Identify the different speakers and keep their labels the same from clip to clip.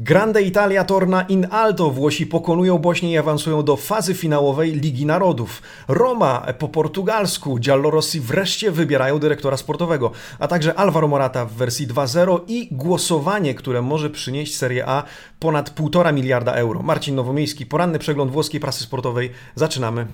Speaker 1: Grande Italia torna in alto. Włosi pokonują Bośnię i awansują do fazy finałowej Ligi Narodów. Roma po portugalsku. Giallorossi wreszcie wybierają dyrektora sportowego. A także Alvaro Morata w wersji 2.0 i głosowanie, które może przynieść Serie A ponad 1,5 miliarda euro. Marcin Nowomiejski, poranny przegląd włoskiej prasy sportowej. Zaczynamy.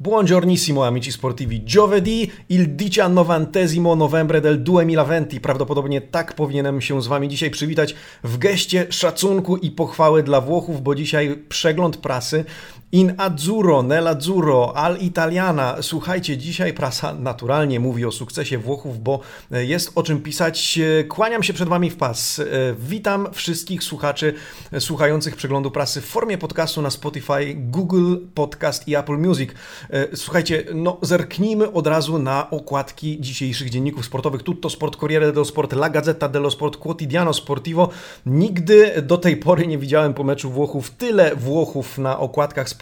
Speaker 1: Buongiornissimo amici sportivi. Giovedì il 19 novembre del 2020. Prawdopodobnie tak powinienem się z wami dzisiaj przywitać w geście szacunku i pochwały dla Włochów, bo dzisiaj przegląd prasy In Azzurro, Nell'Azzurro, Al Italiana. Słuchajcie, dzisiaj prasa naturalnie mówi o sukcesie Włochów, bo jest o czym pisać. Kłaniam się przed Wami w pas. Witam wszystkich słuchaczy słuchających przeglądu prasy w formie podcastu na Spotify, Google Podcast i Apple Music. Słuchajcie, no zerknijmy od razu na okładki dzisiejszych dzienników sportowych. Tutto Sport, Corriere dello Sport, La Gazzetta dello Sport, Quotidiano Sportivo. Nigdy do tej pory nie widziałem po meczu Włochów tyle Włochów na okładkach sportowych.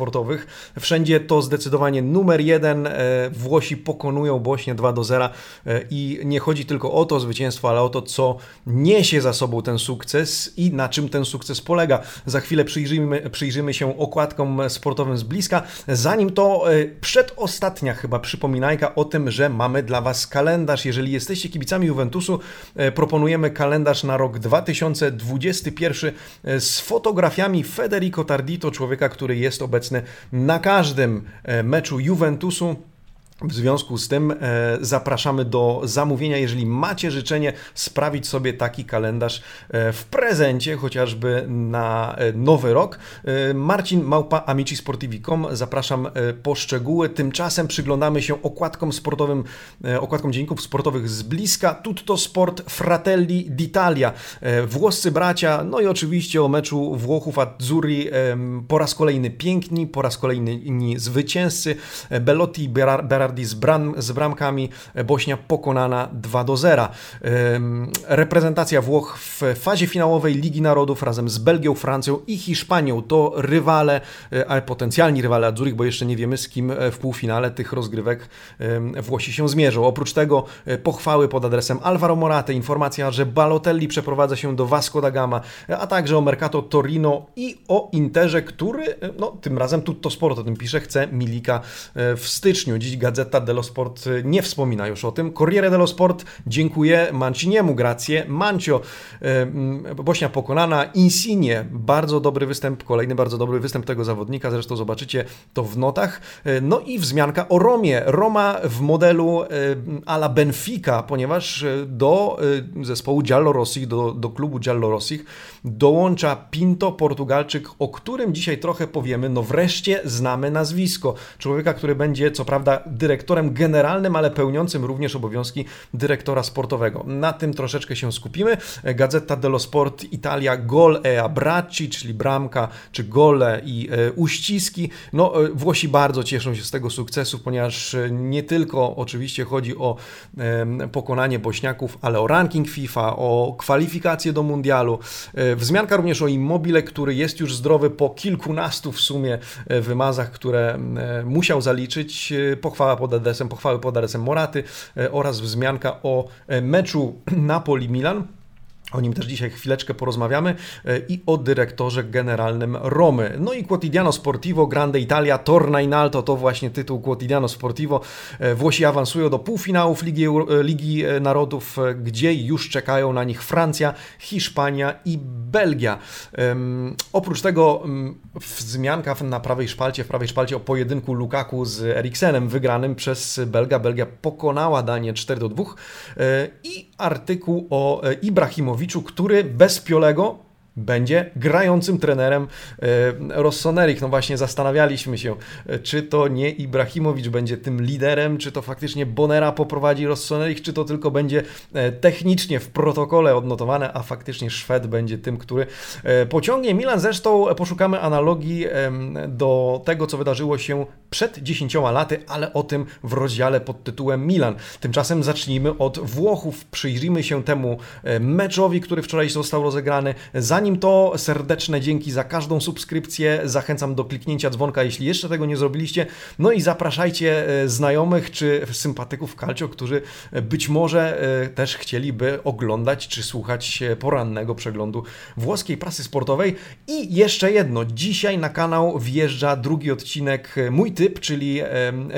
Speaker 1: Wszędzie to zdecydowanie numer jeden. E, Włosi pokonują Bośnię 2 do 0 e, i nie chodzi tylko o to zwycięstwo, ale o to, co niesie za sobą ten sukces i na czym ten sukces polega. Za chwilę przyjrzymy, przyjrzymy się okładkom sportowym z bliska. Zanim to e, przedostatnia chyba przypominajka o tym, że mamy dla Was kalendarz. Jeżeli jesteście kibicami Juventusu, proponujemy kalendarz na rok 2021 z fotografiami Federico Tardito, człowieka, który jest obecny obecny na każdym e, meczu Juventusu. W związku z tym e, zapraszamy do zamówienia, jeżeli macie życzenie sprawić sobie taki kalendarz e, w prezencie, chociażby na e, nowy rok. E, Marcin Małpa, amicisportivi.com. Zapraszam e, po szczegóły. Tymczasem przyglądamy się okładkom sportowym, e, okładkom dzienników sportowych z bliska. Tutto Sport Fratelli d'Italia. Włoscy bracia, no i oczywiście o meczu Włochów Azzurri po raz kolejny piękni, po raz kolejny zwycięzcy. Belotti, Berardi z, bram, z bramkami, Bośnia pokonana 2 do 0. Reprezentacja Włoch w fazie finałowej Ligi Narodów razem z Belgią, Francją i Hiszpanią to rywale, e, ale potencjalni rywale Adzurich, bo jeszcze nie wiemy z kim e, w półfinale tych rozgrywek Włosi się zmierzą. Oprócz tego e, pochwały pod adresem Alvaro Morate, informacja, że Balotelli przeprowadza się do Vasco da Gama, a także o Mercato Torino i o Interze, który no, tym razem Tutto Sport o tym pisze, chce Milika w styczniu. Dziś Gazeta dello Sport nie wspomina już o tym. Corriere dello Sport dziękuję Manciniemu, grację. Mancio, Bośnia pokonana, Insigne, bardzo dobry występ, kolejny bardzo dobry występ tego zawodnika, zresztą zobaczycie to w notach. E, no i wzmianka o Romie. Roma w modelu ala Benfica, ponieważ do zespołu Giallorossich, do, do klubu Giallorossich dołącza Pinto, Portugalczyk, o którym dzisiaj trochę powiemy. No wreszcie znamy nazwisko. Człowieka, który będzie co prawda dyrektorem generalnym, ale pełniącym również obowiązki dyrektora sportowego. Na tym troszeczkę się skupimy. Gazeta dello Sport Italia gol e abbracci, czyli bramka, czy gole i e, uściski. No, e, Włosi bardzo cieszą się z tego sukcesu, ponieważ e, nie tylko oczywiście chodzi o pokonanie Bośniaków, ale o ranking FIFA, o kwalifikacje do mundialu. Wzmianka również o Immobile, który jest już zdrowy po kilkunastu w sumie wymazach, które musiał zaliczyć. Pochwała pod adresem, pochwały pod adresem Moraty e, oraz wzmianka o e, meczu Napoli-Milan. O nim też dzisiaj chwileczkę porozmawiamy e, i o dyrektorze generalnym Romy. No i Quotidiano Sportivo, Grande Italia, Torna in Alto, to właśnie tytuł Quotidiano Sportivo. E, Włosi awansują do półfinałów Ligi, e, Ligi Narodów, gdzie już czekają na nich Francja, Hiszpania i Belgia. Oprócz tego wzmianka na prawej szpalcie, w prawej szpalcie o pojedynku Lukaku z Eriksenem wygranym przez Belga. Belgia pokonała Danię 4 do 2 i artykuł o Ibrahimowiczu Ibrahimowiczu, który bez Piolego będzie grającym trenerem e, Rossonerich. No właśnie zastanawialiśmy się, e, czy to nie Ibrahimowicz będzie tym liderem, czy to faktycznie Bonera poprowadzi Rossonerich, czy to tylko będzie e, technicznie w protokole odnotowane, a faktycznie Szwed będzie tym, który pociągnie Milan. Zresztą poszukamy analogii do tego, co wydarzyło się przed 10 laty, ale o tym w rozdziale pod tytułem Milan. Tymczasem zacznijmy od Włochów. Przyjrzyjmy się temu meczowi, który wczoraj został rozegrany. Zanim to, serdeczne dzięki za każdą subskrypcję. Zachęcam do kliknięcia dzwonka, jeśli jeszcze tego nie zrobiliście. No i zapraszajcie e, znajomych czy sympatyków Calcio, którzy być może też chcieliby oglądać czy słuchać porannego przeglądu włoskiej prasy sportowej. I jeszcze jedno, dzisiaj na kanał wjeżdża drugi odcinek e, Mój Typ, czyli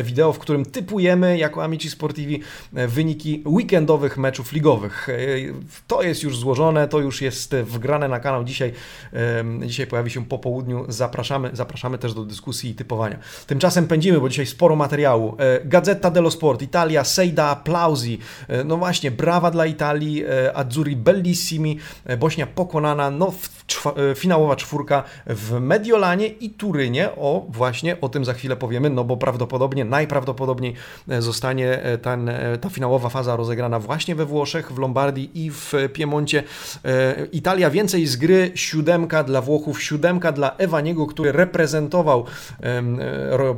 Speaker 1: wideo, w którym typujemy jako Amici Sportivi e, wyniki weekendowych meczów ligowych. E, to jest już złożone, to już jest wgrane na kanał. Dzisiaj, dzisiaj pojawi się po południu. Zapraszamy, zapraszamy też do dyskusji i typowania. Tymczasem pędzimy, bo dzisiaj sporo materiału. Gazeta dello Sport, Italia, Seida Applausi. No właśnie, brawa dla Italii, Azzurri bellissimi, Bośnia pokonana, no finałowa czwórka w Mediolanie i Turynie. O, właśnie o tym za chwilę powiemy, no bo prawdopodobnie, najprawdopodobniej e, zostanie e, ten, e, ta finałowa faza rozegrana właśnie we Włoszech, w Lombardii i w Piemoncie. Italia więcej z gry, siódemka dla Włochów, siódemka dla Ewaniego, który reprezentował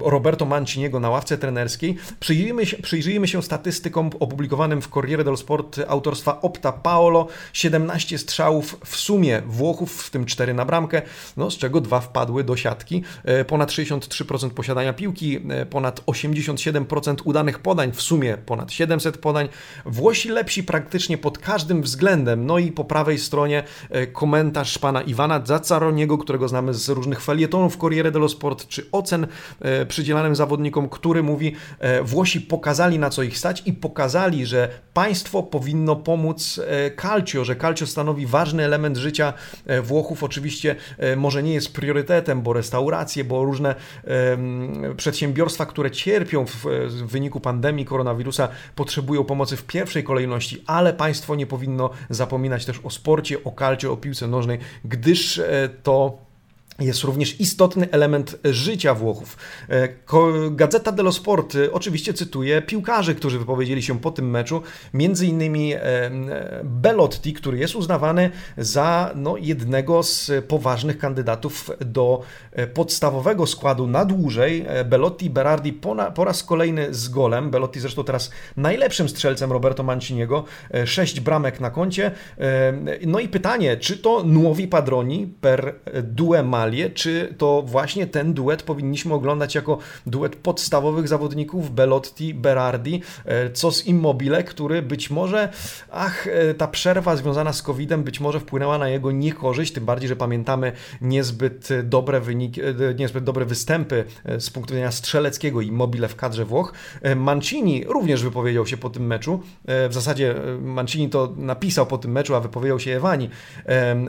Speaker 1: Roberto Manciniego na ławce trenerskiej. Przyjrzyjmy się, przyjrzyjmy się statystykom opublikowanym w Corriere dello Sport autorstwa Opta Paolo. 17 strzałów w sumie Włochów, w tym 4 na bramkę, no, z czego dwa wpadły do siatki. E, ponad 63% posiadania piłki, e, ponad 87% udanych podań, w sumie ponad 700 podań. Włosi lepsi praktycznie pod każdym względem. No i po prawej stronie e, komentarz pana Iwana Zacaroniego, którego znamy z różnych felietonów Corriere dello Sport, czy ocen przydzielanym zawodnikom, który mówi, Włosi pokazali na co ich stać i pokazali, że państwo powinno pomóc Calcio, że Calcio stanowi ważny element życia Włochów. Oczywiście może nie jest priorytetem, bo restauracje, bo różne przedsiębiorstwa, które cierpią w, w wyniku pandemii koronawirusa, potrzebują pomocy w pierwszej kolejności, ale państwo nie powinno zapominać też o sporcie, o kalcie, o piłce nożnej, gdyż e, to jest również istotny element życia Włochów. E, Gazeta dello Sport e, oczywiście cytuje piłkarzy, którzy wypowiedzieli się po tym meczu, między innymi e, Belotti, który jest uznawany za no, jednego z poważnych kandydatów do podstawowego składu na dłużej. Belotti Berardi po, na, po raz kolejny z golem. Belotti zresztą teraz najlepszym strzelcem Roberto Manciniego. Sześć bramek na koncie. No i pytanie, czy to nuovi padroni per due mali czy to właśnie ten duet powinniśmy oglądać jako duet podstawowych zawodników Belotti, Berardi, e, co z Immobile, który być może, ach, e, ta przerwa związana z COVID-em być może wpłynęła na jego niekorzyść, tym bardziej, że pamiętamy niezbyt dobre wyniki, e, niezbyt dobre występy z punktu widzenia strzeleckiego Immobile w kadrze Włoch. Mancini również wypowiedział się po tym meczu. W zasadzie Mancini to napisał po tym meczu, a wypowiedział się Ewani.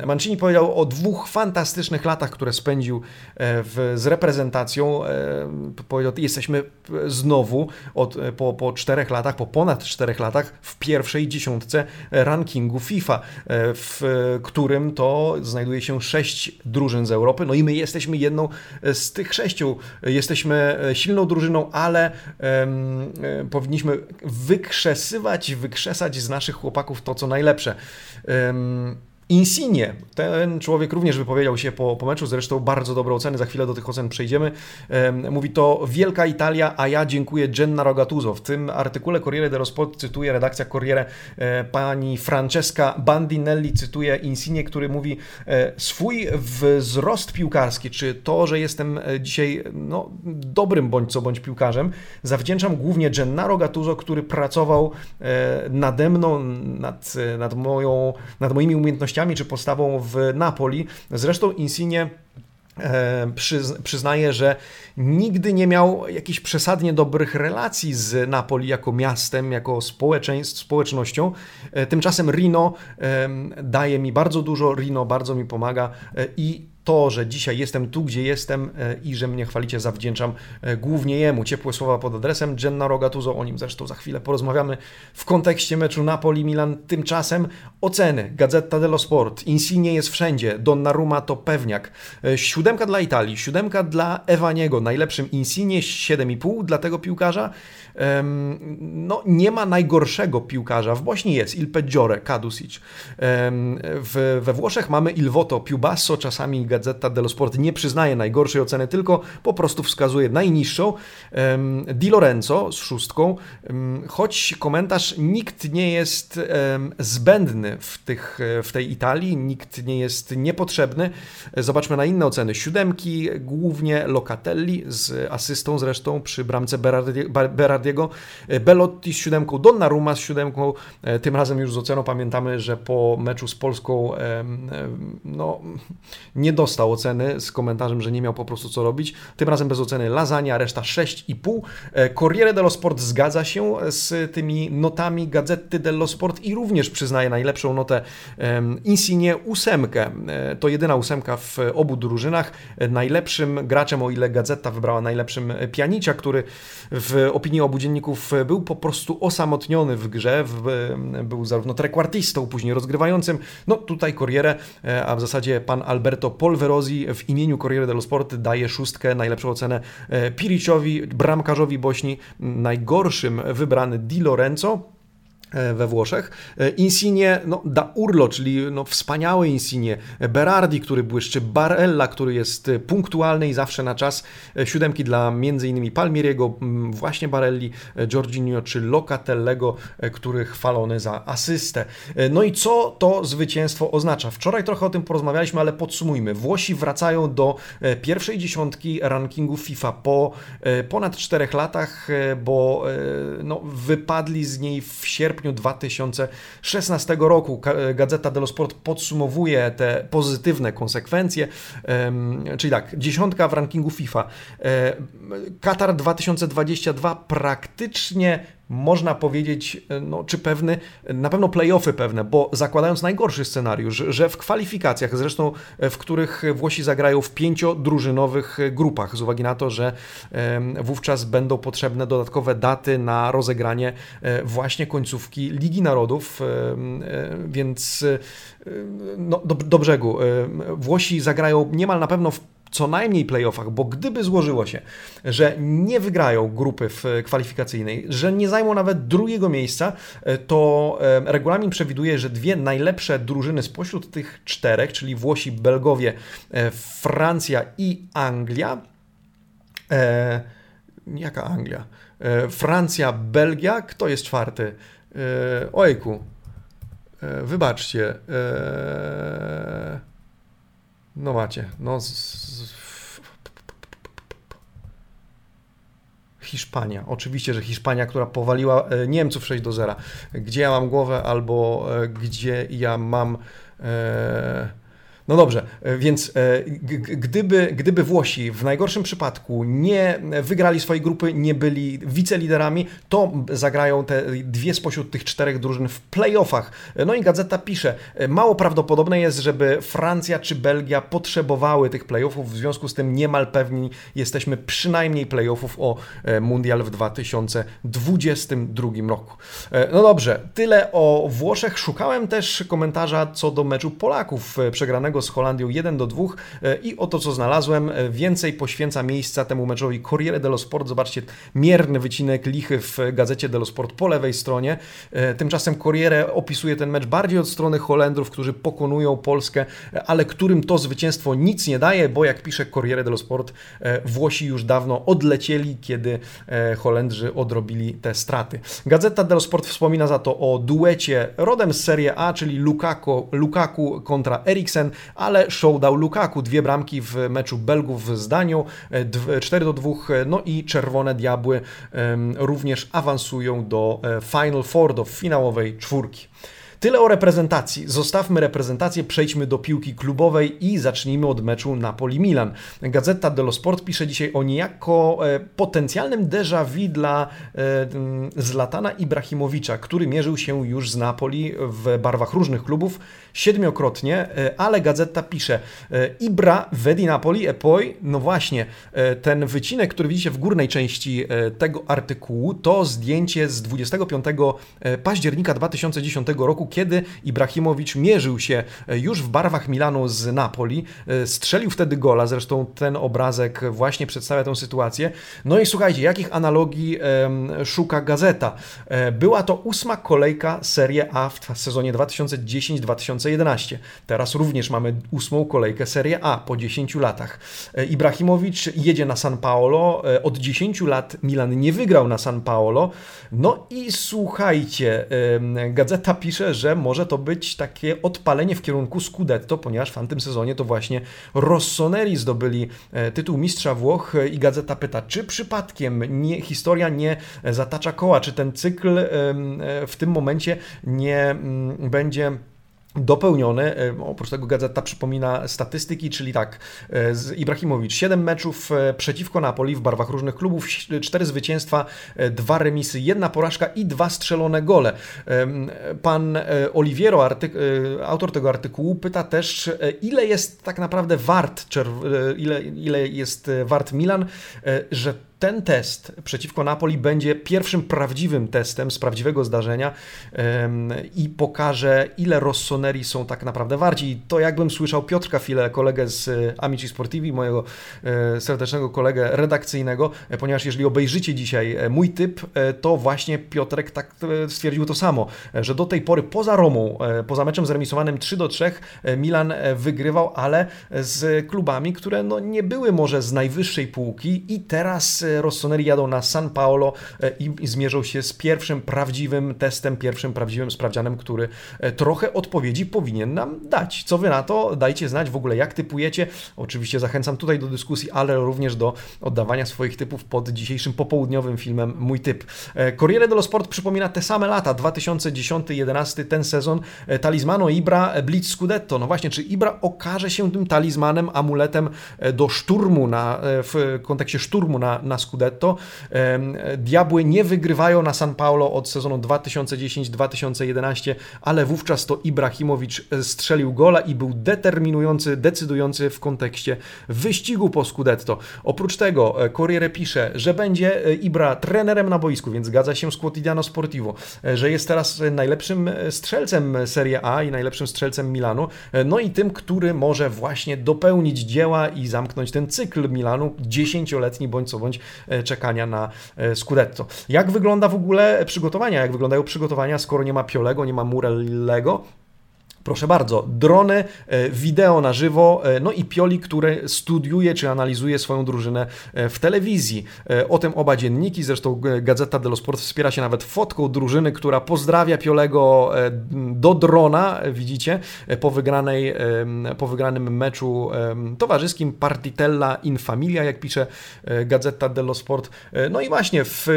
Speaker 1: Mancini powiedział o dwóch fantastycznych latach, które które spędził e, w, z reprezentacją, e, jesteśmy znowu od, e, po, po czterech latach, po ponad czterech latach w pierwszej dziesiątce rankingu FIFA, w którym to znajduje się sześć drużyn z Europy, no i my jesteśmy jedną z tych sześciu. Jesteśmy silną drużyną, ale um, powinniśmy wykrzesywać, wykrzesać z naszych chłopaków to, co najlepsze. Um, Insigne, ten człowiek również wypowiedział się po, po meczu, zresztą bardzo dobre oceny, za chwilę do tych ocen przejdziemy. Mówi to Wielka Italia, a ja dziękuję Jenna Rogatuzo. W tym artykule Corriere dello Sport cytuje redakcja Corriere e, pani Francesca Bandinelli, cytuje Insigne, który mówi e, swój wzrost piłkarski, czy to, że jestem e, dzisiaj no, dobrym bądź co bądź piłkarzem, zawdzięczam głównie Gennaro Gattuso, który pracował nade mną, nad, nad, moją, nad moimi umiejętnościami czy postawą w Napoli. Zresztą Insigne e, przyznaje, że nigdy nie miał jakichś przesadnie dobrych relacji z Napoli jako miastem, jako społecznością. E, tymczasem Rino e, daje mi bardzo dużo, Rino bardzo mi pomaga i to, że dzisiaj jestem tu, gdzie jestem e, i że mnie chwalicie, zawdzięczam e, głównie jemu. Ciepłe słowa pod adresem Gennaro Gattuso, o nim zresztą za chwilę porozmawiamy w kontekście meczu Napoli-Milan. Tymczasem oceny. Gazeta dello Sport. Insigne jest wszędzie. Donnarumma to pewniak. E, siódemka dla Italii, siódemka dla Ewaniego. Najlepszym Insigne, 7,5 dla tego piłkarza. No, nie ma najgorszego piłkarza. W Bośni jest Il Peggiore, Kadusic. We Włoszech mamy Il Voto, Piubasso, czasami Gazeta dello Sport nie przyznaje najgorszej oceny, tylko po prostu wskazuje najniższą. Di Lorenzo z szóstką, choć komentarz nikt nie jest zbędny w, tych, w tej Italii, nikt nie jest niepotrzebny. Zobaczmy na inne oceny. Siódemki, głównie Locatelli z asystą zresztą przy bramce Berardiego, Belotti z siódemką, Donnarumma z siódemką, e, tym razem już z oceną pamiętamy, że po meczu z Polską no, nie dostał oceny z komentarzem, że nie miał po prostu co robić. Tym razem bez oceny Lasagna, reszta 6,5. E, Corriere dello Sport zgadza się z tymi notami Gazety dello Sport i również przyznaje najlepszą notę Insigne ósemkę. E, to jedyna ósemka w obu drużynach. Najlepszym graczem, o ile Gazeta wybrała najlepszym Pianicia, który w opinii obu dzienników był po prostu osamotniony w grze, był zarówno trekwartistą, później rozgrywającym. No tutaj Corriere, e, a w zasadzie pan Alberto Polverosi w imieniu Corriere dello Sport daje szóstkę, najlepszą ocenę e, Piriciowi, bramkarzowi Bośni, najgorszym wybrany Di Lorenzo. E, we Włoszech. E, Insigne no, da Urlo, czyli no, wspaniały Insigne, Berardi, który błyszczy, Barella, który jest punktualny i zawsze na czas, e, siódemki dla m.in. Palmieriego, właśnie Barelli, Giorginio czy Locatellego, który chwalony za asystę. No i co to zwycięstwo oznacza? Wczoraj trochę o tym porozmawialiśmy, ale podsumujmy. Włosi wracają do pierwszej dziesiątki rankingu FIFA po ponad czterech latach, bo no, wypadli z niej w sierpniu sierpniu 2016 roku. Gazeta dello Sport podsumowuje te pozytywne konsekwencje, czyli tak, dziesiątka w rankingu FIFA. E, Katar 2022 praktycznie można powiedzieć, e, no, czy pewny, na pewno playoffy pewne, bo zakładając najgorszy scenariusz, że w kwalifikacjach, zresztą e, w których Włosi zagrają w pięciodrużynowych grupach, z uwagi na to, że wówczas będą potrzebne dodatkowe daty na rozegranie e, właśnie końcówki Ligi Narodów, więc no, do, do brzegu. Włosi zagrają niemal na pewno w co najmniej playoffach, bo gdyby złożyło się, że nie wygrają grupy w kwalifikacyjnej, że nie zajmą nawet drugiego miejsca, e, to regulamin przewiduje, że dwie najlepsze drużyny spośród tych czterech, czyli Włosi, Belgowie, e, Francja i Anglia, e, jaka Anglia? E, Francja, Belgia, kto jest czwarty? E, ojku, e, wybaczcie. E, no macie, no z, z, Hiszpania. Oczywiście, że Hiszpania, która powaliła e, Niemców 6 do 0. Gdzie ja mam głowę albo e, gdzie ja mam e, no dobrze, e, więc e, gdyby, gdyby Włosi w najgorszym przypadku nie wygrali swojej grupy, nie byli wiceliderami, to zagrają te dwie spośród tych czterech drużyn w playoffach. No i gazeta pisze, e, mało prawdopodobne jest, żeby Francja czy Belgia potrzebowały tych playoffów, w związku z tym niemal pewni jesteśmy przynajmniej playoffów o Mundial w 2022 roku. No dobrze, tyle o Włoszech. Szukałem też komentarza co do meczu Polaków przegranego z Holandią 1 do 2 e, i oto co znalazłem, e, więcej poświęca miejsca temu meczowi Corriere dello Sport. Zobaczcie, mierny wycinek lichy w gazecie dello Sport po lewej stronie. E, tymczasem Corriere opisuje ten mecz bardziej od strony Holendrów, którzy pokonują Polskę, ale którym to zwycięstwo nic nie daje, bo jak pisze Corriere dello Sport, Włosi już dawno odlecieli, kiedy Holendrzy odrobili te straty. Gazeta dello Sport wspomina za to o duecie rodem z Serie A, czyli Lukaku, Lukaku kontra Eriksen, ale show dał Lukaku, dwie bramki w meczu Belgów z Danią, 4 do 2, no i Czerwone Diabły również awansują do e, Final Four, do finałowej czwórki. Tyle o reprezentacji. Zostawmy reprezentację, przejdźmy do piłki klubowej i zacznijmy od meczu Napoli-Milan. Gazeta dello Sport pisze dzisiaj o niejako e, potencjalnym déjà vu dla e, Zlatana Ibrahimowicza, który mierzył się już z Napoli w barwach różnych klubów siedmiokrotnie, e, ale gazeta pisze Ibra vedi Napoli e poi, no właśnie, ten wycinek, który widzicie w górnej części tego artykułu, to zdjęcie z 25 października 2010 roku, kiedy Ibrahimowicz mierzył się już w barwach Milanu z Napoli. Strzelił wtedy gola, zresztą ten obrazek właśnie przedstawia tę sytuację. No i słuchajcie, jakich analogii szuka gazeta? Była to ósma kolejka Serie A w sezonie 2010-2011. Teraz również mamy ósmą kolejkę Serie A po 10 latach. Ibrahimowicz jedzie na San Paolo. Od 10 lat Milan nie wygrał na San Paolo. No i słuchajcie, gazeta pisze, że może to być takie odpalenie w kierunku Scudetto, ponieważ w tamtym sezonie to właśnie Rossoneri zdobyli e, tytuł mistrza Włoch i gazeta pyta, czy przypadkiem nie, historia nie zatacza koła, czy ten cykl e, w tym momencie nie mm, będzie dopełniony. E, oprócz tego gazeta przypomina statystyki, czyli tak, e, Ibrahimowicz 7 meczów e, przeciwko Napoli w barwach różnych klubów, 4 zwycięstwa, 2 remisy, 1 porażka i 2 strzelone gole. Pan Oliviero, autor tego artykułu, pyta też, ile jest tak naprawdę wart, ile, ile jest wart Milan, że ten test przeciwko Napoli będzie pierwszym prawdziwym testem z prawdziwego zdarzenia i pokaże, ile Rossoneri są tak naprawdę warci. I to jakbym słyszał Piotrka File, kolegę z e, Amici Sportivi, mojego e, serdecznego kolegę redakcyjnego, e, ponieważ jeżeli obejrzycie dzisiaj mój typ, to właśnie Piotrek tak stwierdził to samo, że do tej pory poza Romą, poza meczem zremisowanym 3 do 3, Milan wygrywał, ale z klubami, które no nie były może z najwyższej półki i teraz Rossoneri jadą na San Paolo e, i zmierzą się z pierwszym prawdziwym testem, pierwszym prawdziwym sprawdzianem, który e, trochę odpowiedzi powinien nam dać. Co wy na to? Dajcie znać w ogóle, jak typujecie. Oczywiście zachęcam tutaj do dyskusji, ale również do oddawania swoich typów pod dzisiejszym popołudniowym filmem Mój Typ. E, Corriere dello Sport przypomina te same lata, 2010-11, ten sezon, talizmano Ibra Blitz Scudetto. No właśnie, czy Ibra okaże się tym talizmanem, amuletem do szturmu na, w kontekście szturmu na, na Scudetto. Diabły nie wygrywają na San Paulo od sezonu 2010-2011, ale wówczas to Ibrahimowicz e, strzelił gola i był determinujący, decydujący w kontekście wyścigu po Scudetto. Oprócz tego e, Corriere pisze, że będzie e, Ibra trenerem na boisku, więc zgadza się z Quotidiano Sportivo, że jest teraz najlepszym strzelcem Serie A i najlepszym strzelcem Milanu, no i tym, który może właśnie dopełnić dzieła i zamknąć ten cykl Milanu, dziesięcioletni bądź co bądź czekania na e, Scudetto. Jak wygląda w ogóle przygotowania? Jak wyglądają przygotowania, skoro nie ma Piolego, nie ma Murellego? Proszę bardzo, drony, e, wideo na żywo, e, no i Pioli, który studiuje czy analizuje swoją drużynę e, w telewizji. O tym oba dzienniki, zresztą Gazeta dello Sport wspiera się nawet fotką drużyny, która pozdrawia Piolego do drona, widzicie, po, wygranej, po wygranym meczu towarzyskim Partitella in Familia, jak pisze Gazeta dello Sport. No i właśnie w,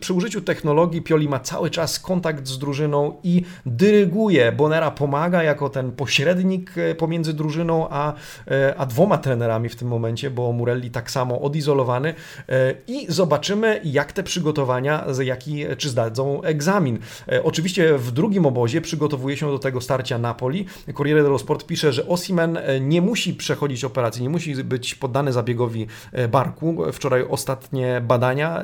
Speaker 1: przy użyciu technologii Pioli ma cały czas kontakt z drużyną i dyryguje, Bonera pomaga, pomaga jako ten pośrednik e, pomiędzy drużyną a, e, a dwoma trenerami w tym momencie, bo Murelli tak samo odizolowany e, i zobaczymy jak te przygotowania, jaki, czy zdadzą egzamin. Oczywiście w drugim obozie przygotowuje się do tego starcia Napoli. Corriere dello Sport pisze, że Osimen nie musi przechodzić operacji, nie musi być poddany zabiegowi barku. Wczoraj ostatnie badania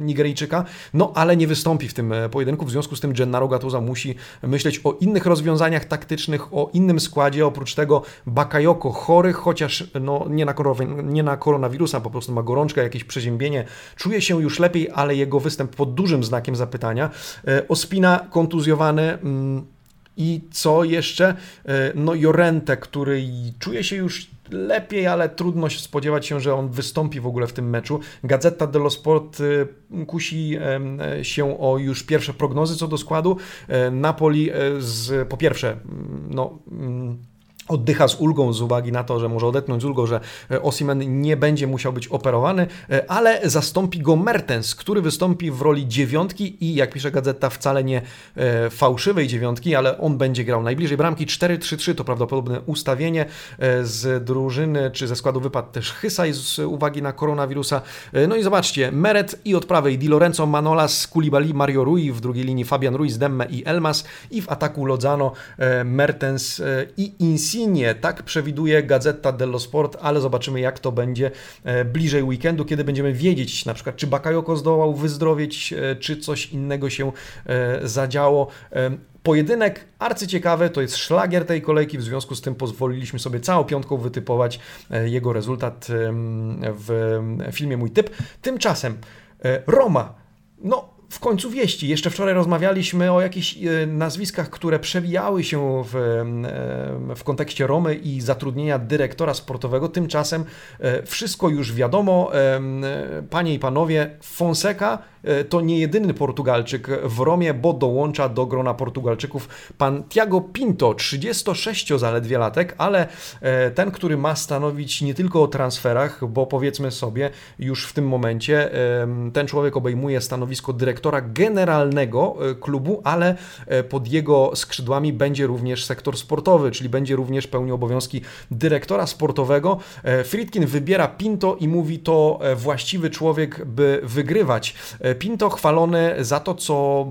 Speaker 1: Nigeryjczyka, no ale nie wystąpi w tym pojedynku, w związku z tym Gennaro Gattuso musi myśleć o innych rozwiązaniach, taktycznych o innym składzie, oprócz tego Bakayoko chory, chociaż no, nie, na nie na koronawirusa, po prostu ma gorączkę, jakieś przeziębienie, czuje się już lepiej, ale jego występ pod dużym znakiem zapytania. E, Ospina kontuzjowany. Mm, I co jeszcze? E, no Jorente, który czuje się już lepiej, ale trudno się spodziewać się, że on wystąpi w ogóle w tym meczu. Gazeta dello Sport y, kusi się o już pierwsze prognozy co do składu. E, Napoli e, z, po pierwsze, no mm, oddycha z ulgą z uwagi na to, że może odetchnąć z ulgą, że e, Osimen nie będzie musiał być operowany, e, ale zastąpi go Mertens, który wystąpi w roli dziewiątki i jak pisze gazeta wcale nie e, fałszywej dziewiątki, ale on będzie grał najbliżej bramki 4-3-3 to prawdopodobne ustawienie z drużyny czy ze składu wypadł też Hysaj z uwagi na koronawirusa. No i zobaczcie, Meret i od prawej Di Lorenzo, Manolas, Koulibaly, Mario Rui, w drugiej linii Fabian Ruiz, Demme i Elmas i w ataku Lozano, Mertens i Insi Insigne, tak przewiduje Gazeta dello Sport, ale zobaczymy jak to będzie e, bliżej weekendu, kiedy będziemy wiedzieć na przykład czy Bakayoko zdołał wyzdrowieć, e, czy coś innego się e, zadziało. Pojedynek arcyciekawy, to jest szlagier tej kolejki, w związku z tym pozwoliliśmy sobie całą piątką wytypować jego rezultat w filmie Mój Typ. Tymczasem Roma, no w końcu wieści. Jeszcze wczoraj rozmawialiśmy o jakichś e, nazwiskach, które przewijały się w, e, w kontekście Romy i zatrudnienia dyrektora sportowego. Tymczasem e, wszystko już wiadomo. Panie i panowie, Fonseca to nie jedyny Portugalczyk w Romie, bo dołącza do grona Portugalczyków pan Tiago Pinto, 36 zaledwie latek, ale ten, który ma stanowić nie tylko o transferach, bo powiedzmy sobie już w tym momencie ten człowiek obejmuje stanowisko dyrektora dyrektora generalnego e, klubu, ale e, pod jego skrzydłami będzie również sektor sportowy, czyli będzie również pełnił obowiązki dyrektora sportowego. E, Friedkin wybiera Pinto i mówi to właściwy człowiek, by wygrywać. Pinto chwalony za to, co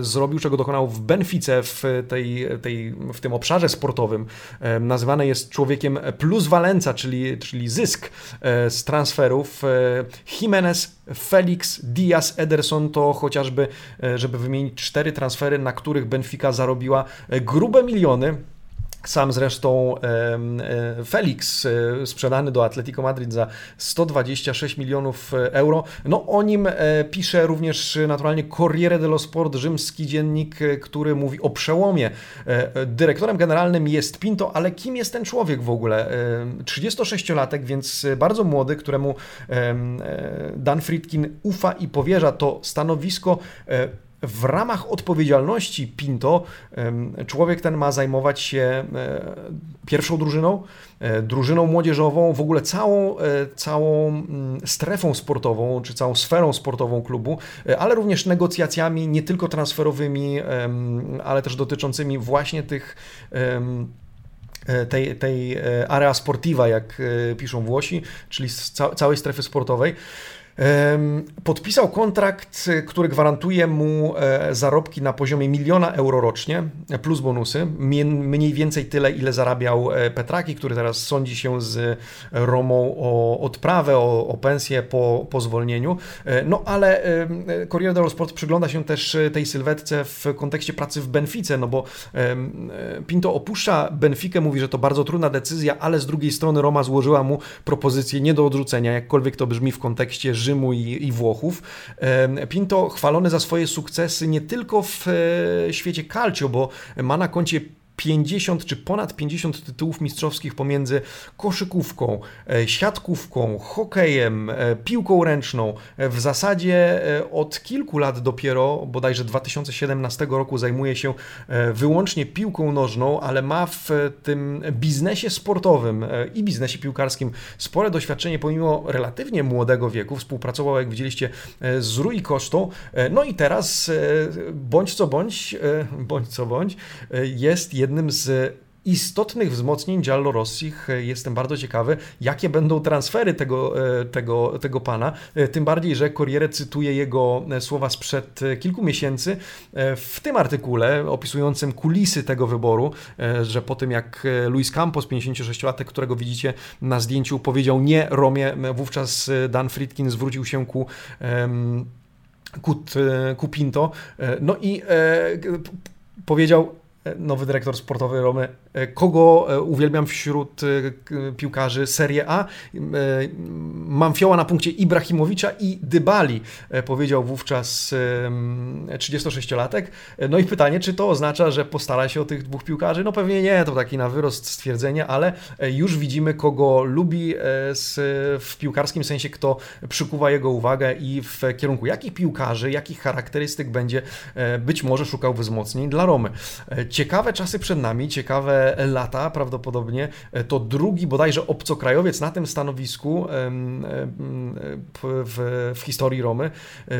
Speaker 1: zrobił, czego dokonał w Benfice, w, tej, tej, w tym obszarze sportowym. Nazywany jest człowiekiem plus walenca, czyli, czyli zysk z transferów. Jimenez Felix, Diaz, Ederson to chociażby, e, żeby wymienić cztery transfery, na których Benfica zarobiła e, grube miliony. Sam zresztą e, Felix, e, sprzedany do Atletico Madrid za 126 milionów e, euro. No o nim pisze również naturalnie Corriere dello Sport, rzymski dziennik, który mówi o przełomie. Dyrektorem generalnym jest Pinto, ale kim jest ten człowiek w ogóle? 36-latek, więc bardzo młody, któremu Dan Friedkin ufa i powierza to stanowisko w ramach odpowiedzialności Pinto człowiek ten ma zajmować się e, pierwszą drużyną, e, drużyną młodzieżową, w ogóle całą, e, całą mm, strefą sportową, czy całą sferą sportową klubu, ale również negocjacjami nie tylko transferowymi, ale też dotyczącymi właśnie tych tej, tej area sportiva, jak piszą Włosi, czyli całej strefy sportowej. Podpisał kontrakt, który gwarantuje mu e, zarobki na poziomie miliona euro rocznie, plus bonusy. Mniej więcej tyle, ile zarabiał e, Petraki, który teraz sądzi się z Romą o odprawę, o, o pensję po, po zwolnieniu. E, no ale Corriere dello Sport przygląda się też tej sylwetce w kontekście pracy w Benfice, no bo Pinto opuszcza Benfikę, mówi, że to bardzo trudna decyzja, ale z drugiej strony Roma złożyła mu propozycję nie do odrzucenia, jakkolwiek to brzmi w kontekście Rzymu i, i Włochów. Pinto chwalony za swoje sukcesy nie tylko w e, świecie calcio, bo ma na koncie 50 czy ponad 50 tytułów mistrzowskich pomiędzy koszykówką, e, siatkówką, hokejem, e, piłką ręczną. E, w zasadzie od kilku lat dopiero, bodajże 2017 roku, zajmuje się wyłącznie piłką nożną, ale ma w tym biznesie sportowym i biznesie piłkarskim spore doświadczenie pomimo relatywnie młodego wieku. Współpracował, jak widzieliście, z Rui Kosztą. No i teraz, bądź co bądź, bądź co bądź, jest jeden jednym z istotnych wzmocnień Giallo Rossich. Jestem bardzo ciekawy, jakie będą transfery tego, e, tego, tego pana. E, tym bardziej, że Corriere cytuje jego e, słowa sprzed kilku miesięcy w tym artykule opisującym kulisy tego wyboru, że po tym jak Luis Campos, 56-latek, którego widzicie na zdjęciu, powiedział nie Romie, wówczas Dan Friedkin zwrócił się ku ku, ku. No i powiedział, nowy dyrektor sportowy Romy, kogo e, uwielbiam wśród e, piłkarzy Serie A. Mam fioła na punkcie Ibrahimowicza i Dybali, powiedział wówczas 36-latek. No i pytanie, czy to oznacza, że postara się o tych dwóch piłkarzy? No pewnie nie, to taki na wyrost stwierdzenie, ale już widzimy, kogo lubi w piłkarskim sensie, kto przykuwa jego uwagę i w kierunku jakich piłkarzy, jakich charakterystyk będzie być może szukał wzmocnień dla Romy. Ciekawe czasy przed nami, ciekawe lata prawdopodobnie. To drugi bodajże obcokrajowiec na tym stanowisku w, w historii Romy,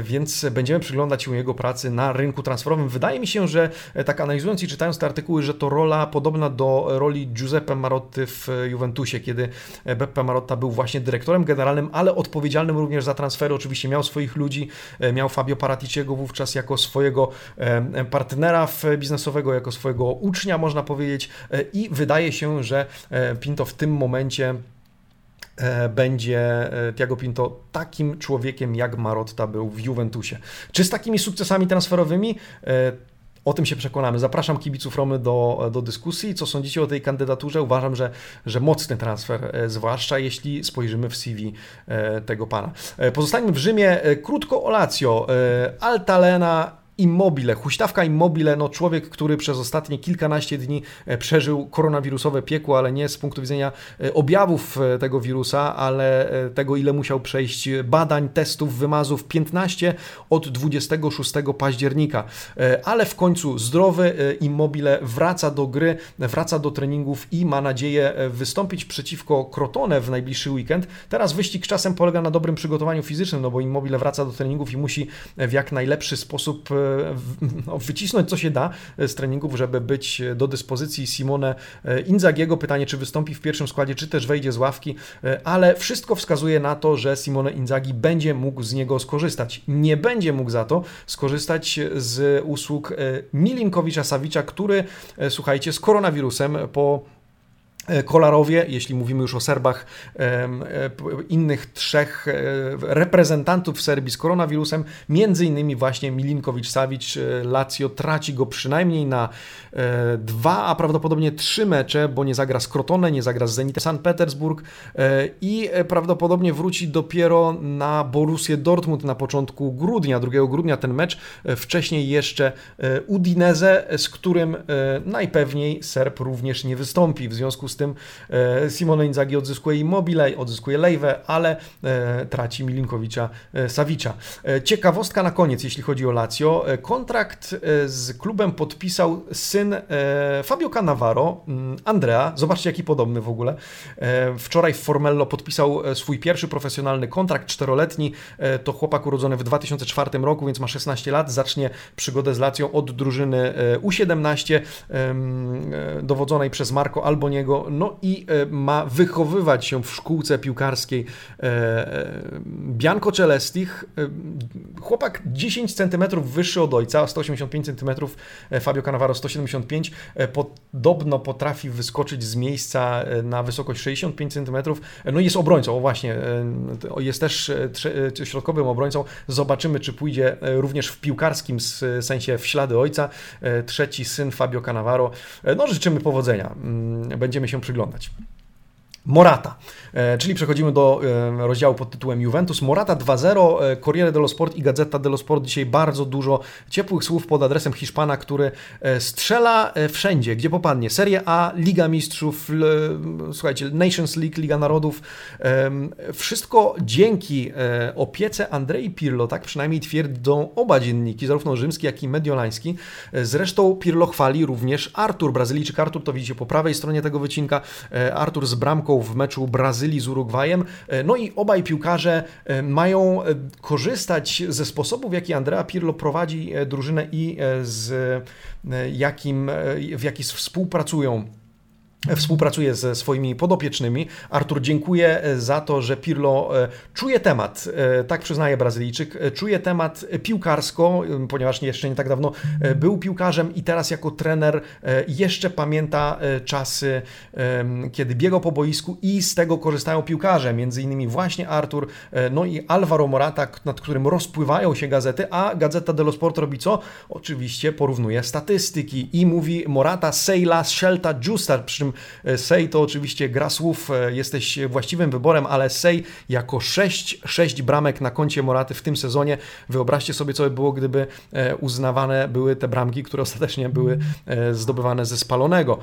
Speaker 1: więc będziemy przyglądać się jego pracy na rynku transferowym. Wydaje mi się, że tak analizując i czytając te artykuły, że to rola podobna do roli Giuseppe Marotty w Juventusie, kiedy Beppe Marotta był właśnie dyrektorem generalnym, ale odpowiedzialnym również za transfery. Oczywiście miał swoich ludzi, miał Fabio Paraticiego wówczas jako swojego partnera biznesowego, jako swojego ucznia, można powiedzieć, e, i wydaje się, że e, Pinto w tym momencie e, będzie Tiago Pinto takim człowiekiem, jak Marotta był w Juventusie. Czy z takimi sukcesami transferowymi? O tym się przekonamy. Zapraszam kibiców Romy do, do dyskusji. Co sądzicie o tej kandydaturze? Uważam, że, że mocny transfer, zwłaszcza jeśli spojrzymy w CV tego pana. Pozostańmy w Rzymie. Krótko o Lazio. Altalena Immobile, huśtawka Immobile, no człowiek, który przez ostatnie kilkanaście dni e, przeżył koronawirusowe piekło, ale nie z punktu widzenia e, objawów e, tego wirusa, ale tego, ile musiał przejść badań, testów, wymazów, 15 od 26 października. Ale w końcu zdrowy Immobile wraca do gry, wraca do treningów i ma nadzieję wystąpić przeciwko Crotone w najbliższy weekend. Teraz wyścig czasem polega na dobrym przygotowaniu fizycznym, no bo Immobile wraca do treningów i musi w jak najlepszy sposób wycisnąć co się da z treningów, żeby być do dyspozycji Simone Inzagiego. Pytanie, czy wystąpi w pierwszym składzie, czy też wejdzie z ławki, ale wszystko wskazuje na to, że Simone Inzagi będzie mógł z niego skorzystać. Nie będzie mógł za to skorzystać z usług Milinkowicza Sawicza, który, słuchajcie, z koronawirusem po E, Kolarowie, jeśli mówimy już o Serbach, e, innych trzech e, reprezentantów Serbii z koronawirusem, między innymi właśnie Milinkowicz-Savic, Lazio traci go przynajmniej na dwa, a prawdopodobnie trzy mecze, bo nie zagra z Crotone, nie zagra z Zenitem St. Petersburg i prawdopodobnie wróci dopiero na Borussię Dortmund na początku grudnia, 2 grudnia ten mecz, wcześniej jeszcze Udinese, z którym najpewniej Serb również nie wystąpi, w związku z tym e, Simone Inzaghi odzyskuje Immobile, odzyskuje Lejwę, ale e, traci Milinkowicza e, Sawicza. Ciekawostka na koniec, jeśli chodzi o Lazio. Kontrakt z klubem podpisał syn Fabio Cannavaro, mm, Andrea. Zobaczcie, jaki podobny w ogóle. Wczoraj w Formello podpisał swój pierwszy profesjonalny kontrakt, czteroletni. To chłopak urodzony w 2004 roku, więc ma 16 lat. Zacznie przygodę z Lazio od drużyny U17, dowodzonej przez Marco Alboniego no i e, ma wychowywać się w szkółce piłkarskiej e, e, Bianco Celestich. Chłopak 10 cm wyższy od ojca, 185 cm, Fabio Cannavaro 175. Podobno potrafi wyskoczyć z miejsca na wysokość 65 cm. No i jest obrońcą, właśnie, jest też środkowym obrońcą. Zobaczymy, czy pójdzie również w piłkarskim sensie w ślady ojca. Trzeci syn Fabio Cannavaro. No życzymy powodzenia. Mm, będziemy się przyglądać. Morata, e, czyli przechodzimy do e, rozdziału pod tytułem Juventus. Morata 2-0, e, Corriere dello Sport i Gazeta dello Sport dzisiaj bardzo dużo ciepłych słów pod adresem Hiszpana, który strzela wszędzie, gdzie popadnie. Serie A, Liga Mistrzów, słuchajcie, Nations League, Liga Narodów. Wszystko dzięki opiece Andrei Pirlo, tak przynajmniej twierdzą oba dzienniki, zarówno rzymski, jak i mediolański. Zresztą Pirlo chwali również Artur, Brazylijczyk Artur, to widzicie po prawej stronie tego wycinka. Artur z bramką w meczu Brazylii z Urugwajem. E, no i obaj piłkarze e, mają e, korzystać ze sposobu, w jaki Andrea Pirlo prowadzi drużynę i z jakim, w jaki współpracują współpracuje ze swoimi podopiecznymi. Artur dziękuję e, za to, że Pirlo e, czuje temat, e, tak przyznaje Brazylijczyk, czuje temat piłkarsko, ponieważ jeszcze nie tak dawno był piłkarzem i teraz jako trener jeszcze pamięta czasy, kiedy biegał po boisku i z tego korzystają piłkarze, między innymi właśnie Artur, no i Alvaro Morata, nad którym rozpływają się gazety, a Gazeta dello Sport robi co? Oczywiście porównuje statystyki i mówi Morata, Sejla, Scelta, Justa, przy czym E, Sej to oczywiście gra słów, e, jesteś właściwym wyborem, ale Sej jako 6, 6 bramek na koncie Moraty w tym sezonie. Wyobraźcie sobie, co by było, gdyby e, uznawane były te bramki, które ostatecznie były zdobywane ze spalonego.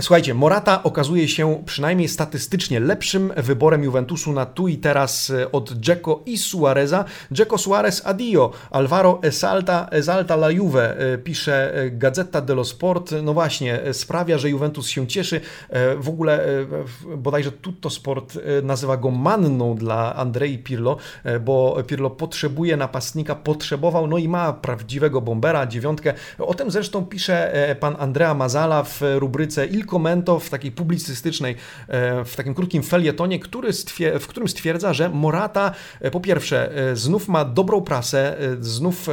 Speaker 1: Słuchajcie, Morata okazuje się przynajmniej statystycznie lepszym wyborem Juventusu na tu i teraz e, od Dzeko i Suareza. Dzeko Suarez adio, Alvaro Esalta, Esalta la Juve, e, pisze e, Gazeta dello Sport. No właśnie, sprawia, że Juventus się cieszy. W ogóle bodajże Tutto Sport nazywa go manną dla Andrei Pirlo, bo Pirlo potrzebuje napastnika, potrzebował, no i ma prawdziwego bombera, dziewiątkę. O tym zresztą pisze pan Andrea Mazala w rubryce Il Il Commento w takiej publicystycznej, w takim krótkim felietonie, który w którym stwierdza, że Morata po pierwsze znów ma dobrą prasę, znów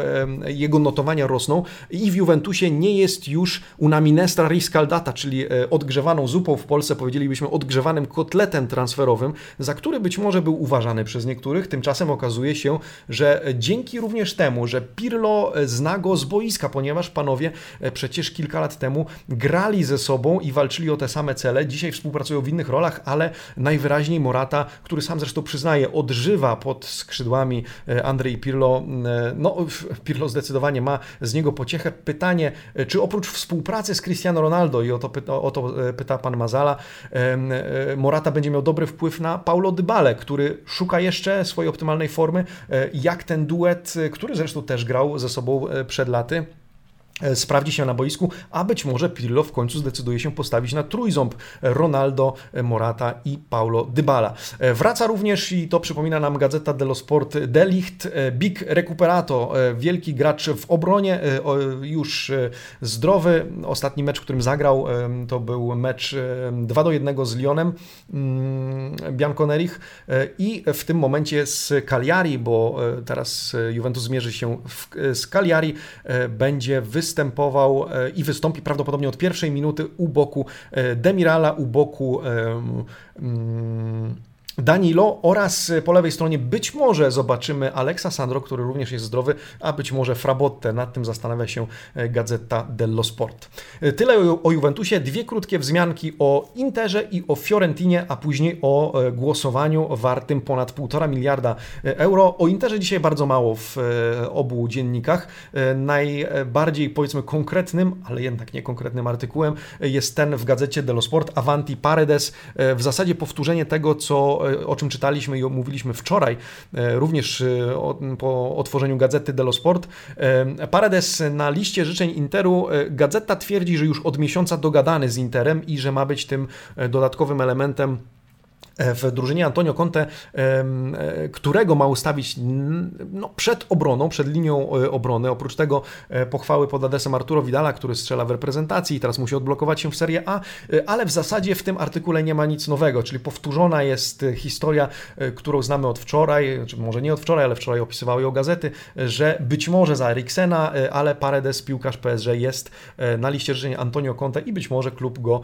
Speaker 1: jego notowania rosną i w Juventusie nie jest już una minestra riscaldata, czyli odgrzewaną zupą w Polsce, powiedzielibyśmy odgrzewanym kotletem transferowym, za który być może był uważany przez niektórych. Tymczasem okazuje się, że dzięki również temu, że Pirlo zna go z boiska, ponieważ panowie e, przecież kilka lat temu grali ze sobą i walczyli o te same cele. Dzisiaj współpracują w innych rolach, ale najwyraźniej Morata, który sam zresztą przyznaje, odżywa pod skrzydłami e, Andrzej Pirlo. E, no, Pirlo zdecydowanie ma z niego pociechę. Pytanie, czy oprócz współpracy z Cristiano Ronaldo, i o to pyta, o to pyta pan Mazala, Morata będzie miał dobry wpływ na Paulo Dybale, który szuka jeszcze swojej optymalnej formy, jak ten duet, który zresztą też grał ze sobą przed laty, E, sprawdzi się na boisku, a być może Pirlo w końcu zdecyduje się postawić na trójząb Ronaldo, Morata i Paulo Dybala. E, wraca również, i to przypomina nam Gazeta dello Sport, Delicht, e, Big Recuperato, wielki gracz w obronie, już zdrowy. Ostatni mecz, którym zagrał, to był mecz 2 do 1 z Lyonem mm, Bianconerich i w tym momencie z Cagliari, bo teraz Juventus zmierzy się w, z Cagliari, będzie występował występował e, i wystąpi prawdopodobnie od pierwszej minuty u boku e, Demirala, u boku. Um, Danilo oraz po lewej stronie być może zobaczymy Alexa Sandro, który również jest zdrowy, a być może Frabotte. Nad tym zastanawia się e, Gazeta dello Sport. E, tyle o Juventusie. Dwie krótkie wzmianki o Interze i o Fiorentinie, a później o głosowaniu wartym ponad 1,5 miliarda euro. O Interze dzisiaj bardzo mało w obu dziennikach. Najbardziej powiedzmy konkretnym, ale jednak nie konkretnym artykułem jest ten w Gazecie dello Sport Avanti Paredes. W zasadzie powtórzenie tego, co o czym czytaliśmy i mówiliśmy wczoraj, e, również e, po otworzeniu gazety Dello Sport. Paredes na liście życzeń Interu, gazeta twierdzi, że już od miesiąca dogadany z Interem i że ma być tym dodatkowym elementem E, w drużynie Antonio Conte, e, którego ma ustawić no, przed obroną, przed linią e, obrony. Oprócz tego pochwały pod adresem Arturo Vidala, który strzela w reprezentacji i teraz musi odblokować się w Serie A, ale w zasadzie w tym artykule nie ma nic nowego, czyli powtórzona jest historia, którą znamy od wczoraj, czy może nie od wczoraj, ale wczoraj opisywały ją gazety, że być może za Eriksena, ale Paredes, piłkarz PSG jest na liście życzeń Antonio Conte i być może klub go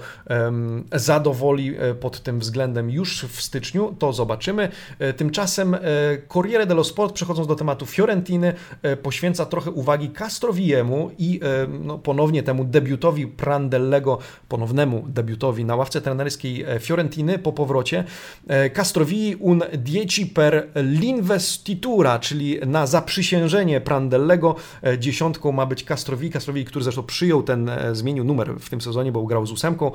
Speaker 1: zadowoli pod tym względem już w styczniu, to zobaczymy. E, tymczasem e, Corriere dello Sport, przechodząc do tematu Fiorentiny, e, poświęca trochę uwagi Castroviemu i no, ponownie temu debiutowi Prandellego, ponownemu debiutowi na ławce trenerskiej Fiorentiny po powrocie. Castrovii un dieci per l'investitura, czyli na zaprzysiężenie Prandellego. Dziesiątką ma być Castrovi, Castrovi, który zresztą przyjął ten, zmienił numer w tym sezonie, bo grał z ósemką,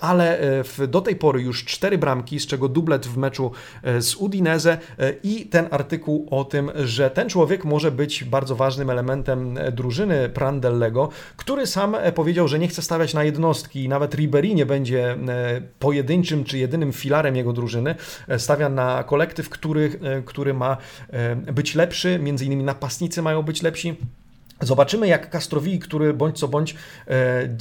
Speaker 1: ale do tej pory już cztery bramki, z czego dublet w meczu e, z Udinese e, i ten artykuł o tym, że ten człowiek może być bardzo ważnym elementem e, drużyny Prandellego, który sam powiedział, że nie chce stawiać na jednostki i nawet Ribery nie będzie pojedynczym czy jedynym filarem jego drużyny. Stawia na kolektyw, który, który ma być lepszy, między innymi napastnicy mają być lepsi. Zobaczymy, jak Castrowi, który bądź co bądź e,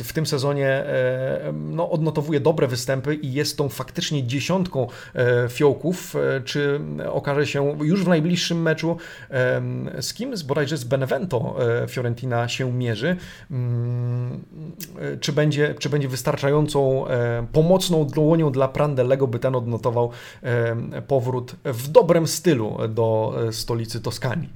Speaker 1: w tym sezonie e, no, odnotowuje dobre występy i jest tą faktycznie dziesiątką e, fiołków, czy okaże się już w najbliższym meczu z kim? Z bodajże z Benevento Fiorentina się mierzy. Mm, czy będzie, czy będzie wystarczającą pomocną dłonią dla Prandellego, by ten odnotował powrót w dobrym stylu do stolicy Toskanii.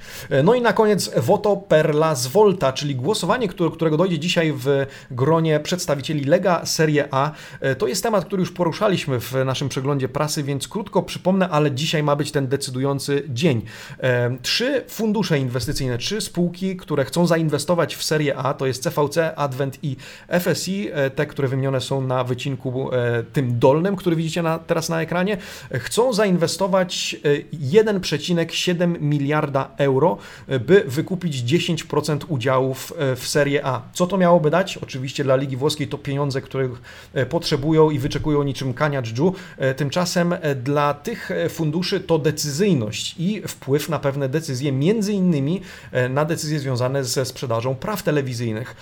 Speaker 1: No i na koniec Voto per la Volta, czyli głosowanie, którego dojdzie dzisiaj w gronie przedstawicieli Lega Serie A. E, to jest temat, który już poruszaliśmy w naszym przeglądzie prasy, więc krótko przypomnę, ale dzisiaj ma być ten decydujący dzień. E, trzy fundusze inwestycyjne, trzy spółki, które chcą zainwestować w Serie A, to jest CVC, Advent i FSI, e, te, które wymienione są na wycinku tym dolnym, który widzicie na, teraz na ekranie, chcą zainwestować 1,7 miliarda euro, by wykupić 10% udziałów e, w Serie A. Co to miałoby dać? Oczywiście dla Ligi Włoskiej to pieniądze, których e, potrzebują i wyczekują niczym kania dżdżu. E, tymczasem dla tych funduszy to decyzyjność i wpływ na pewne decyzje, między innymi na decyzje związane ze sprzedażą praw telewizyjnych.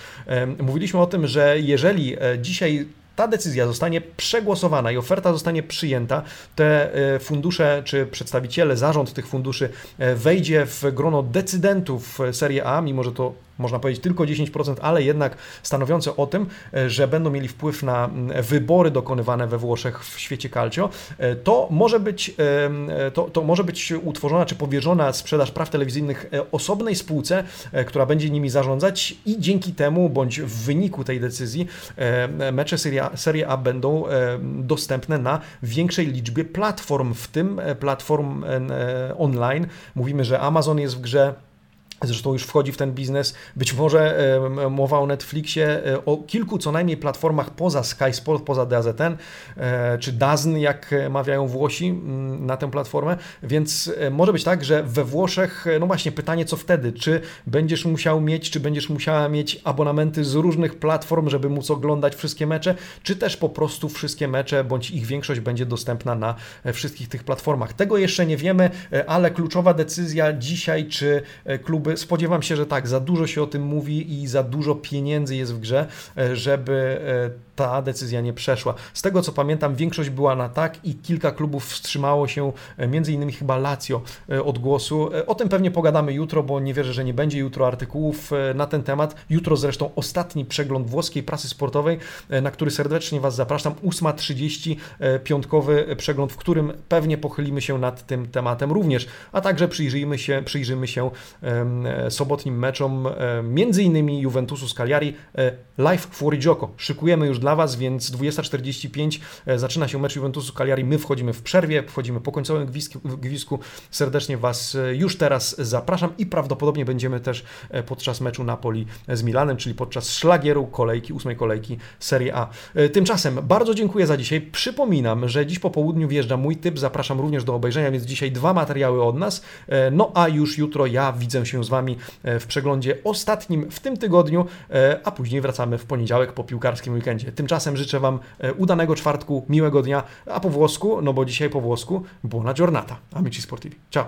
Speaker 1: Mówiliśmy o tym, że jeżeli dzisiaj ta decyzja zostanie przegłosowana i oferta zostanie przyjęta, te e, fundusze czy przedstawiciele, zarząd tych funduszy e, wejdzie w grono decydentów Serie A, mimo że to można powiedzieć tylko 10%, ale jednak stanowiące o tym, e, że będą mieli wpływ na wybory dokonywane we Włoszech w świecie calcio, to może być, to, to może być utworzona czy powierzona sprzedaż praw telewizyjnych osobnej spółce, która będzie nimi zarządzać i dzięki temu bądź w wyniku tej decyzji mecze Serie Serie A będą e, dostępne na większej liczbie platform, w tym e, platform e, online. Mówimy, że Amazon jest w grze, Zresztą już wchodzi w ten biznes. Być może e, mowa o Netflixie, e, o kilku co najmniej platformach poza Sky Sport, poza DAZN, e, czy DAZN, jak mawiają Włosi na tę platformę. Więc może być tak, że we Włoszech, no właśnie pytanie, co wtedy? Czy będziesz musiał mieć, czy będziesz musiała mieć abonamenty z różnych platform, żeby móc oglądać wszystkie mecze, czy też po prostu wszystkie mecze, bądź ich większość będzie dostępna na wszystkich tych platformach. Tego jeszcze nie wiemy, ale kluczowa decyzja dzisiaj, czy kluby spodziewam się, że tak, za dużo się o tym mówi i za dużo pieniędzy jest w grze, e, żeby e, ta decyzja nie przeszła. Z tego co pamiętam, większość była na tak i kilka klubów wstrzymało się, e, między innymi chyba Lazio od głosu. O tym pewnie pogadamy jutro, bo nie wierzę, że nie będzie jutro artykułów na ten temat. Jutro zresztą ostatni przegląd włoskiej prasy sportowej, na który serdecznie Was zapraszam. 8.30 piątkowy przegląd, w którym pewnie pochylimy się nad tym tematem również, a także przyjrzyjmy się, przyjrzymy się E, sobotnim meczom, e, między innymi Juventusu z Cagliari, e, live Fuori Gioco. Szykujemy już dla Was, więc 20.45 zaczyna się mecz Juventusu Cagliari, my wchodzimy w przerwie, wchodzimy po końcowym gwizdku. Serdecznie Was już teraz zapraszam i prawdopodobnie będziemy też podczas meczu Napoli z Milanem, czyli podczas szlagieru kolejki, ósmej kolejki Serie A. Tymczasem bardzo dziękuję za dzisiaj. Przypominam, że dziś po południu wjeżdża mój typ, zapraszam również do obejrzenia, więc dzisiaj dwa materiały od nas, no a już jutro ja widzę się z Wami e, w przeglądzie ostatnim w tym tygodniu, e, a później wracamy w poniedziałek po piłkarskim weekendzie. Tymczasem życzę Wam e, udanego czwartku, miłego dnia, a po włosku, no bo dzisiaj po włosku, buona giornata. Amici sportivi. Ciao!